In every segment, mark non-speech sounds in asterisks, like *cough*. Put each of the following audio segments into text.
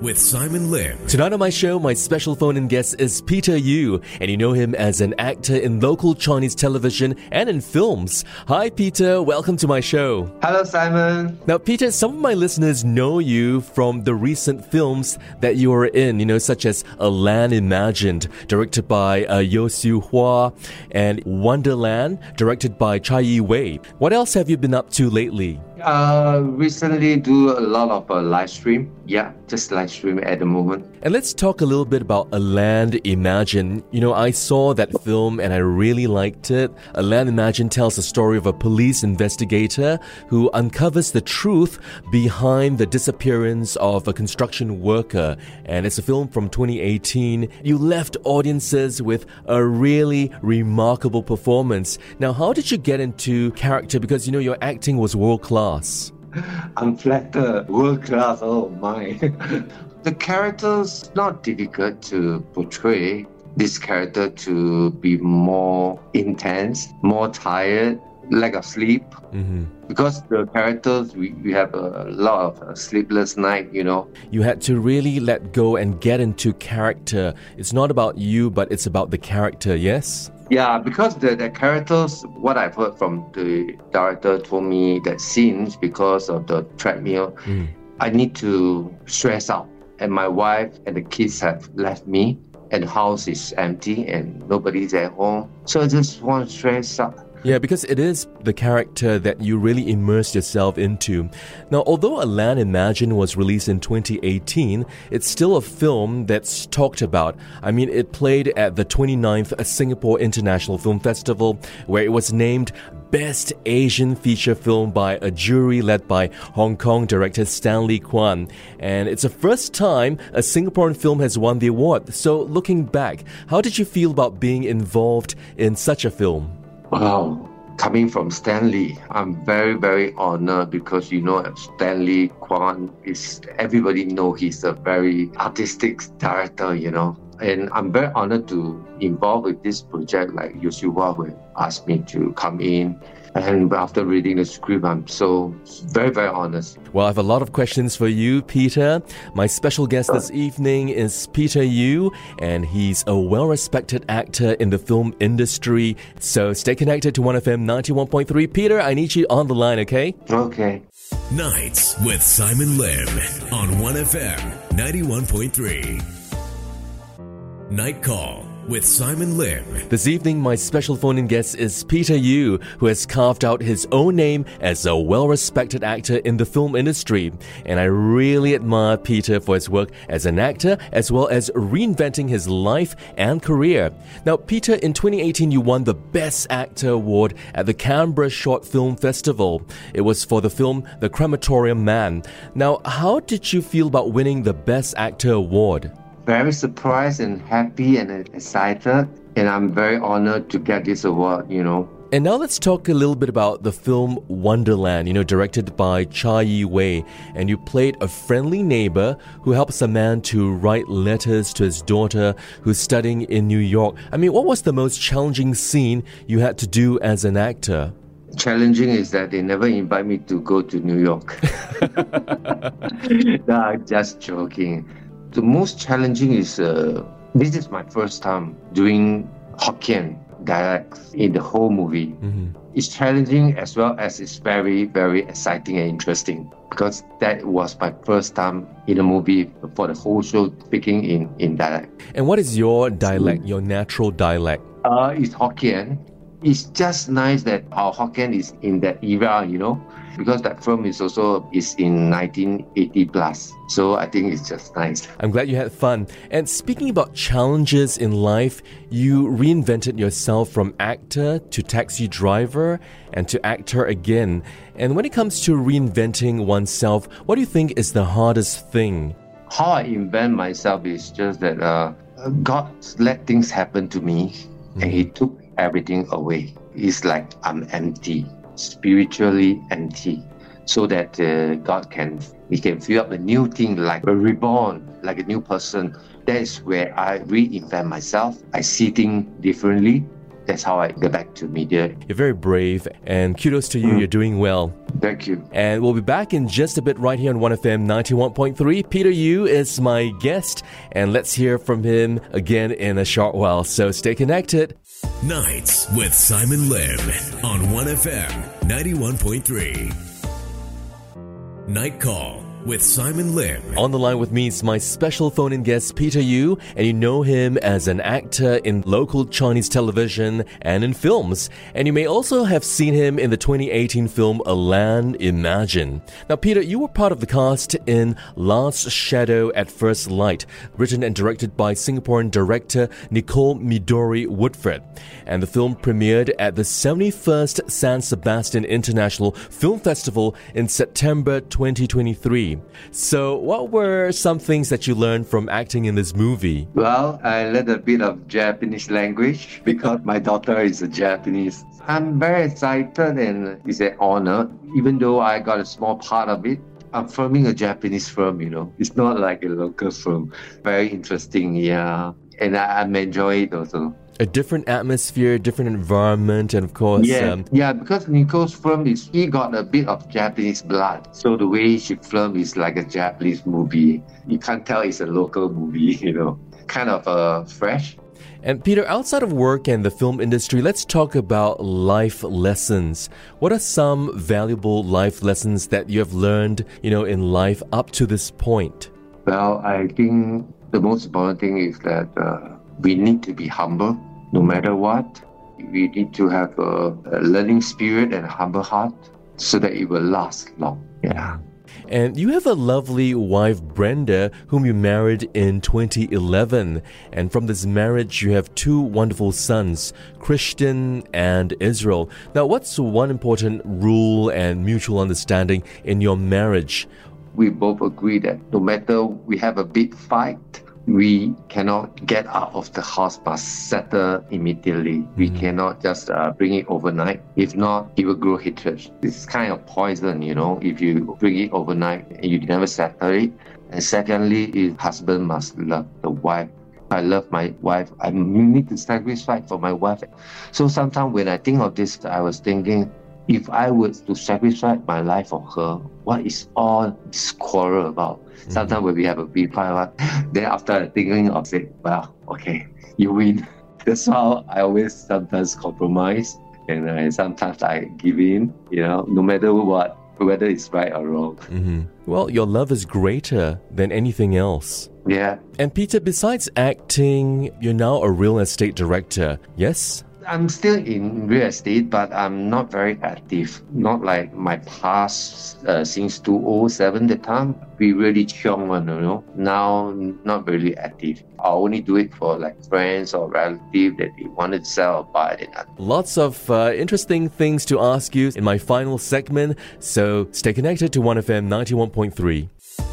with Simon Lim. Tonight on my show, my special phone in guest is Peter Yu, and you know him as an actor in local Chinese television and in films. Hi, Peter. Welcome to my show. Hello, Simon. Now, Peter, some of my listeners know you from the recent films that you were in, you know, such as A Land Imagined, directed by uh, Yeo Siew Hua, and Wonderland, directed by Chai Yee Wei. What else have you been up to lately? Uh, recently do a lot of uh, live stream. Yeah, just live stream at the moment. And let's talk a little bit about A Land Imagined. You know, I saw that film and I really liked it. A Land Imagined tells the story of a police investigator who uncovers the truth behind the disappearance of a construction worker. And it's a film from 2018. You left audiences with a really remarkable performance. Now, how did you get into character? Because, you know, your acting was world class. I'm flattered. Uh, World class. Oh my. *laughs* the character's not difficult to portray. This character to be more intense, more tired, lack of sleep. Mm-hmm. Because the characters, we, we have a lot of uh, sleepless night, you know. You had to really let go and get into character. It's not about you, but it's about the character, yes? Yeah, because the, the characters, what I've heard from the director told me that scenes, because of the treadmill, Mm. I need to stress out. And my wife and the kids have left me, and the house is empty, and nobody's at home. So I just want to stress out. Yeah, because it is the character that you really immerse yourself into. Now, although A Land Imagined was released in 2018, it's still a film that's talked about. I mean, it played at the 29th Singapore International Film Festival, where it was named Best Asian Feature Film by a jury led by Hong Kong director Stanley Kwan. And it's the first time a Singaporean film has won the award. So, looking back, how did you feel about being involved in such a film? Wow. Coming from Stanley, I'm very, very honored because you know Stanley Kwan is everybody know he's a very artistic director, you know. And I'm very honored to involve with this project like Yeo Siew Hua who asked me to come in. And after reading the script, I'm so very, very honest. Well, I have a lot of questions for you, Peter. My special guest this evening is Peter Yu, and he's a well respected actor in the film industry. So stay connected to 1FM 91.3. Peter, I need you on the line, okay? Okay. Nights with Simon Lim on 1FM 91.3. Night Call with Simon Lim. This evening, my special phone in guest is Peter Yu, who has carved out his own name as a well respected actor in the film industry. And I really admire Peter for his work as an actor, as well as reinventing his life and career. Now, Peter, in 2018, you won the Best Actor Award at the Canberra Short Film Festival. It was for the film The Crematorium Man. Now, how did you feel about winning the Best Actor Award? Very surprised and happy and excited. And I'm very honored to get this award, you know. And now let's talk a little bit about the film Wonderland, you know, directed by Chai Yee Wei. And you played a friendly neighbor who helps a man to write letters to his daughter who's studying in New York. I mean, what was the most challenging scene you had to do as an actor? challenging is that they never invite me to go to New York. *laughs* *laughs* nah, just joking. The most challenging is uh, this is my first time doing Hokkien dialects in the whole movie. It's challenging as well as it's very, very exciting and interesting because that was my first time in a movie for the whole show speaking in, in dialect. And what is your dialect, your natural dialect? Uh, it's Hokkien. It's just nice that our Hokkien is in that era, you know, because that film is also is in 1980 plus. So I think it's just nice. I'm glad you had fun. And speaking about challenges in life, you reinvented yourself from actor to taxi driver and to actor again. And when it comes to reinventing oneself, what do you think is the hardest thing? How I invent myself is just that uh, God let things happen to me, and He took everything away. It's like I'm empty, spiritually empty, so that uh, God can He can fill up a new thing, like a reborn, like a new person. That is where I reinvent myself. I see things differently, that's how I get back to media. You're very brave, and kudos to you. Mm. You're doing well. Thank you. And we'll be back in just a bit right here on 1FM 91.3. Peter Yu is my guest, and let's hear from him again in a short while. So stay connected. Nights with Simon Lim on 1FM 91.3. Night Call with Simon Lim. On the line with me is my special phone in guest, Peter Yu, and you know him as an actor in local Chinese television and in films. And you may also have seen him in the 2018 film A Land Imagine. Now, Peter, you were part of the cast in Last Shadow at First Light, written and directed by Singaporean director Nicole Midori Woodford. And the film premiered at the 71st San Sebastian International Film Festival in September 2023. So, what were some things that you learned from acting in this movie? Well, I learned a bit of Japanese language because my daughter is a Japanese. I'm very excited and it's an honor, even though I got a small part of it. I'm filming a Japanese film, you know. It's not like a local film. Very interesting, yeah. And I, I'm enjoying it also a different atmosphere, different environment, and of course, yeah, um, yeah. Because Nicole's film is he got a bit of Japanese blood, so the way she film is like a Japanese movie. You can't tell it's a local movie, *laughs* you know, kind of uh, fresh. And Peter, outside of work and the film industry, let's talk about life lessons. What are some valuable life lessons that you have learned, you know, in life up to this point? Well, I think the most important thing is that. Uh, we need to be humble no matter what. We need to have a, a learning spirit and a humble heart so that it will last long. Yeah. And you have a lovely wife, Brenda, whom you married in 2011. And from this marriage, you have two wonderful sons, Christian and Israel. Now, what's one important rule and mutual understanding in your marriage? We both agree that no matter we have a big fight, we cannot get out of the house but settle immediately. Mm-hmm. We cannot just uh, bring it overnight. If not, it will grow hatred. It's kind of poison, you know, if you bring it overnight and you never settle it. And secondly, is husband must love the wife. I love my wife. I need to sacrifice for my wife. So sometimes when I think of this, I was thinking, if I were to sacrifice my life for her, what is all this quarrel about? Mm-hmm. Sometimes when we have a big fight, then after thinking of it, well, okay, you win. *laughs* That's how I always sometimes compromise and I, sometimes I give in, you know, no matter what, whether it's right or wrong. Mm-hmm. Well, your love is greater than anything else. Yeah. And Peter, besides acting, you're now a real estate director, yes? I'm still in real estate, but I'm not very active. Not like my past uh, since 2007. The time we really chung one, you know. Now not really active. I only do it for like friends or relatives that they wanted to sell or buy it. Lots of uh, interesting things to ask you in my final segment. So stay connected to 1FM 91.3.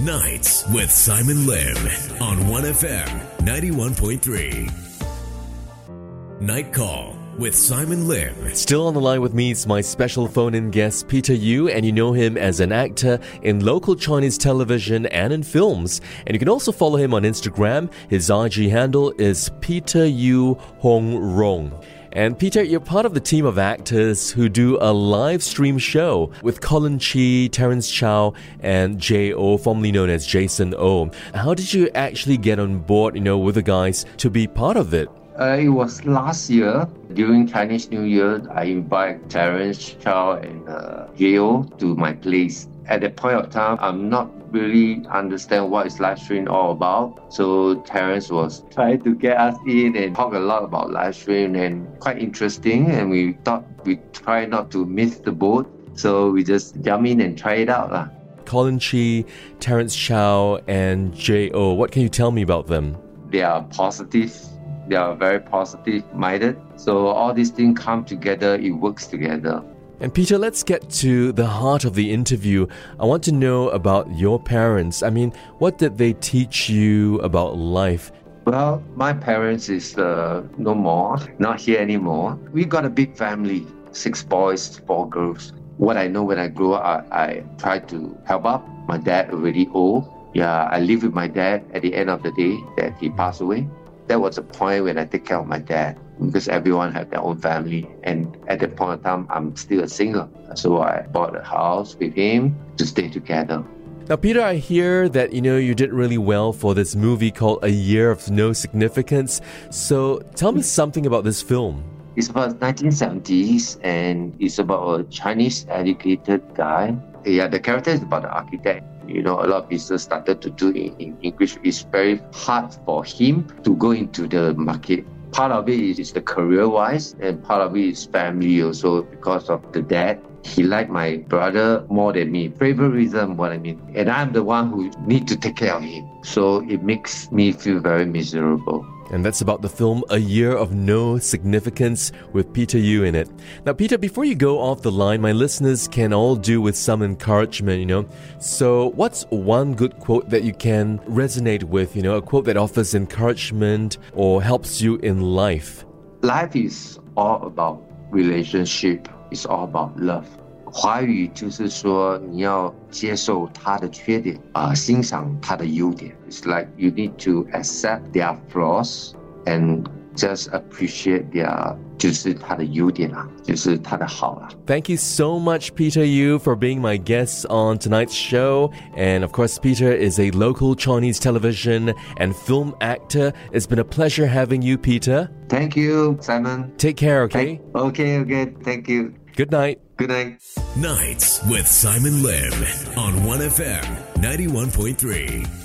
Nights with Simon Lim on 1FM 91.3. Night Call with Simon Lim. Still on the line with me is my special phone in guest, Peter Yu, and you know him as an actor in local Chinese television and in films. And you can also follow him on Instagram. His IG handle is Peter Yu Hong Rong. And Peter, you're part of the team of actors who do a live stream show with Colin Chi, Terence Chow, and J.O., formerly known as Jason O. How did you actually get on board, you know, with the guys to be part of it? Uh, it was last year during Chinese New Year. I invite Terence Chow and uh, Geo to my place. At that point of time, I'm not really understand what is live stream all about. So Terence was trying to get us in and talk a lot about live stream and quite interesting. And we thought we try not to miss the boat. So we just jump in and try it out. Lah. Colin Chi, Terence Chow, and J.O. What can you tell me about them? They are positive they are very positive minded. So all these things come together, it works together. And Peter, let's get to the heart of the interview. I want to know about your parents. I mean, what did they teach you about life? Well, my parents is uh, no more, not here anymore. We got a big family, six boys, four girls. What I know when I grew up, I, I tried to help up. My dad already old. Yeah, I live with my dad at the end of the day that he passed away that was a point when I take care of my dad. because everyone had their own family. And at that point in time, I'm still a single. So I bought a house with him to stay together. Now, Peter, I hear that you know you did really well for this movie called A Year of No Significance. So, tell me something about this film. It's about 1970s and it's about a Chinese educated guy. Yeah, the character is about the architect. You know, a lot of business started to do in, in English. It's very hard for him to go into the market part of it is the career wise and part of it is family also because of the dad he liked my brother more than me. Favoritism, what I mean. And I'm the one who need to take care of him. So it makes me feel very miserable. And that's about the film A Year of No Significance with Peter Yu in it. Now, Peter, before you go off the line, my listeners can all do with some encouragement, you know. So, what's one good quote that you can resonate with, you know, a quote that offers encouragement or helps you in life? Life is all about relationship. It's all about love. 华语就是说，你要接受他的缺点，啊、呃，欣赏他的优点。It's like you need to accept their flaws and just appreciate their 就是他的优点啊，就是他的好啊。Thank you so much, Peter Yu, for being my guest on tonight's show. And of course, Peter is a local Chinese television and film actor. It's been a pleasure having you, Peter. Thank you, Simon. Take care, okay? Okay, okay. Thank you. Good night. Good night. Nights with Simon Lim on 1FM 91.3.